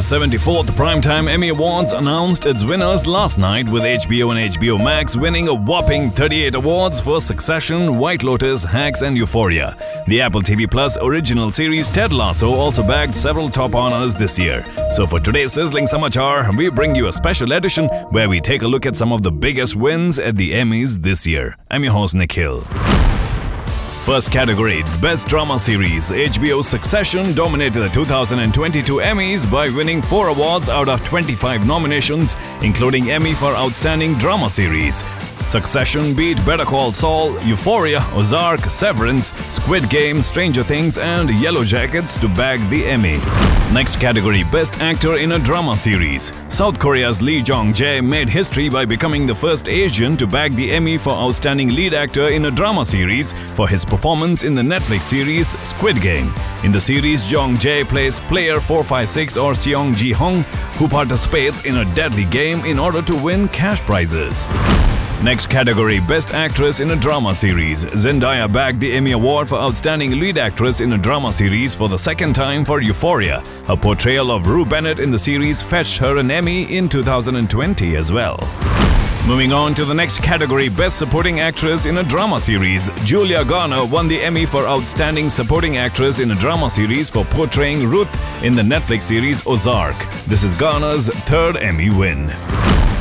The 74th Primetime Emmy Awards announced its winners last night with HBO and HBO Max winning a whopping 38 awards for Succession, White Lotus, Hacks and Euphoria. The Apple TV Plus original series Ted Lasso also bagged several top honors this year. So for today's Sizzling Samachar, we bring you a special edition where we take a look at some of the biggest wins at the Emmys this year. I'm your host Nikhil. First category Best Drama Series. HBO Succession dominated the 2022 Emmys by winning 4 awards out of 25 nominations, including Emmy for Outstanding Drama Series. Succession beat Better Call Saul, Euphoria, Ozark, Severance, Squid Game, Stranger Things, and Yellowjackets to bag the Emmy. Next category Best Actor in a Drama Series. South Korea's Lee Jung-jae made history by becoming the first Asian to bag the Emmy for Outstanding Lead Actor in a Drama Series for his performance in the Netflix series Squid Game. In the series, Jong Jae plays player 456 or Seong Ji Hong, who participates in a deadly game in order to win cash prizes. Next category Best Actress in a Drama Series. Zendaya bagged the Emmy Award for Outstanding Lead Actress in a Drama Series for the second time for Euphoria. Her portrayal of Rue Bennett in the series fetched her an Emmy in 2020 as well. Moving on to the next category Best Supporting Actress in a Drama Series. Julia Garner won the Emmy for Outstanding Supporting Actress in a Drama Series for portraying Ruth in the Netflix series Ozark. This is Garner's third Emmy win.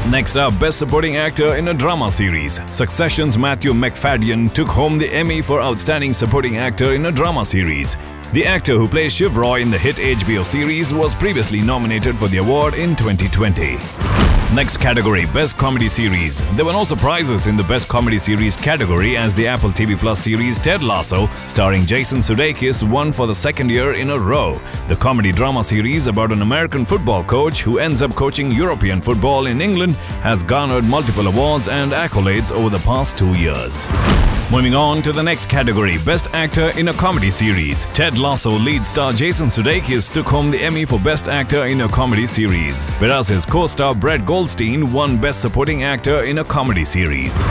Next up, Best Supporting Actor in a Drama Series. Succession's Matthew Macfadyen took home the Emmy for Outstanding Supporting Actor in a Drama Series. The actor who plays Shiv Roy in the hit HBO series was previously nominated for the award in 2020. Next category Best Comedy Series. There were no surprises in the Best Comedy Series category as the Apple TV Plus series Ted Lasso, starring Jason Sudeikis, won for the second year in a row. The comedy drama series about an American football coach who ends up coaching European football in England has garnered multiple awards and accolades over the past two years. Moving on to the next category Best Actor in a Comedy Series. Ted Lasso lead star Jason Sudeikis took home the Emmy for Best Actor in a Comedy Series, whereas his co star Brett Goldstein won Best Supporting Actor in a Comedy Series.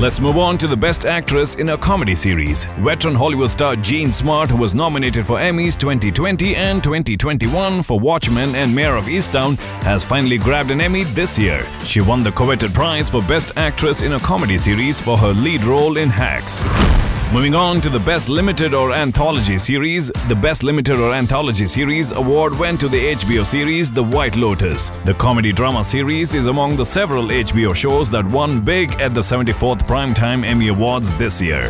Let's move on to the Best Actress in a Comedy Series. Veteran Hollywood star Jean Smart, who was nominated for Emmys 2020 and 2021 for Watchmen and Mare of Easttown, has finally grabbed an Emmy this year. She won the coveted prize for Best Actress in a Comedy Series for her lead role in Hacks. Moving on to the Best Limited or Anthology Series, the Best Limited or Anthology Series award went to the HBO series The White Lotus. The comedy drama series is among the several HBO shows that won big at the 74th Primetime Emmy Awards this year.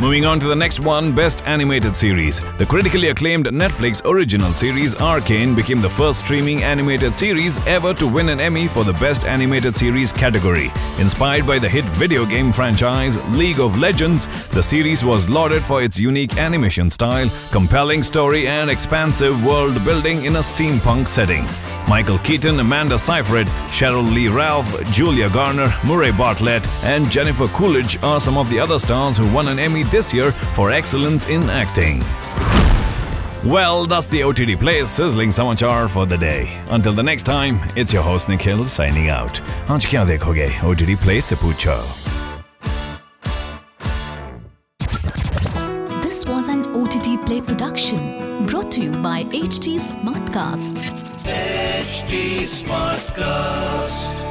Moving on to the next one, Best Animated Series. The critically acclaimed Netflix original series Arcane became the first streaming animated series ever to win an Emmy for the Best Animated Series category. Inspired by the hit video game franchise League of Legends, the series was lauded for its unique animation style, compelling story, and expansive world building in a steampunk setting. Michael Keaton, Amanda Seyfried, Cheryl Lee Ralph, Julia Garner, Murray Bartlett, and Jennifer Coolidge are some of the other stars who won an Emmy this year for excellence in acting. Well, that's the OTT play sizzling samachar for the day. Until the next time, it's your host Nikhil signing out. आज क्या देखोगे OTT Play se पूछो. This was an OTT Play production brought to you by HT Smartcast. HT Smartcast.